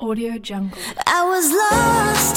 Audio Jungle. I was lost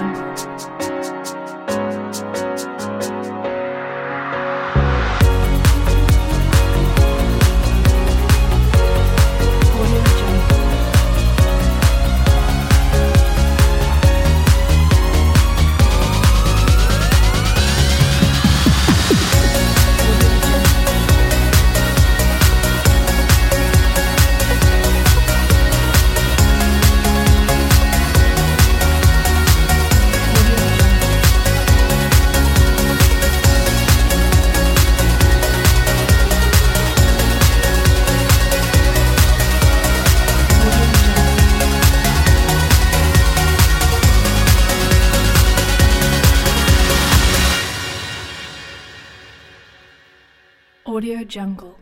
Thank you. Audio Jungle.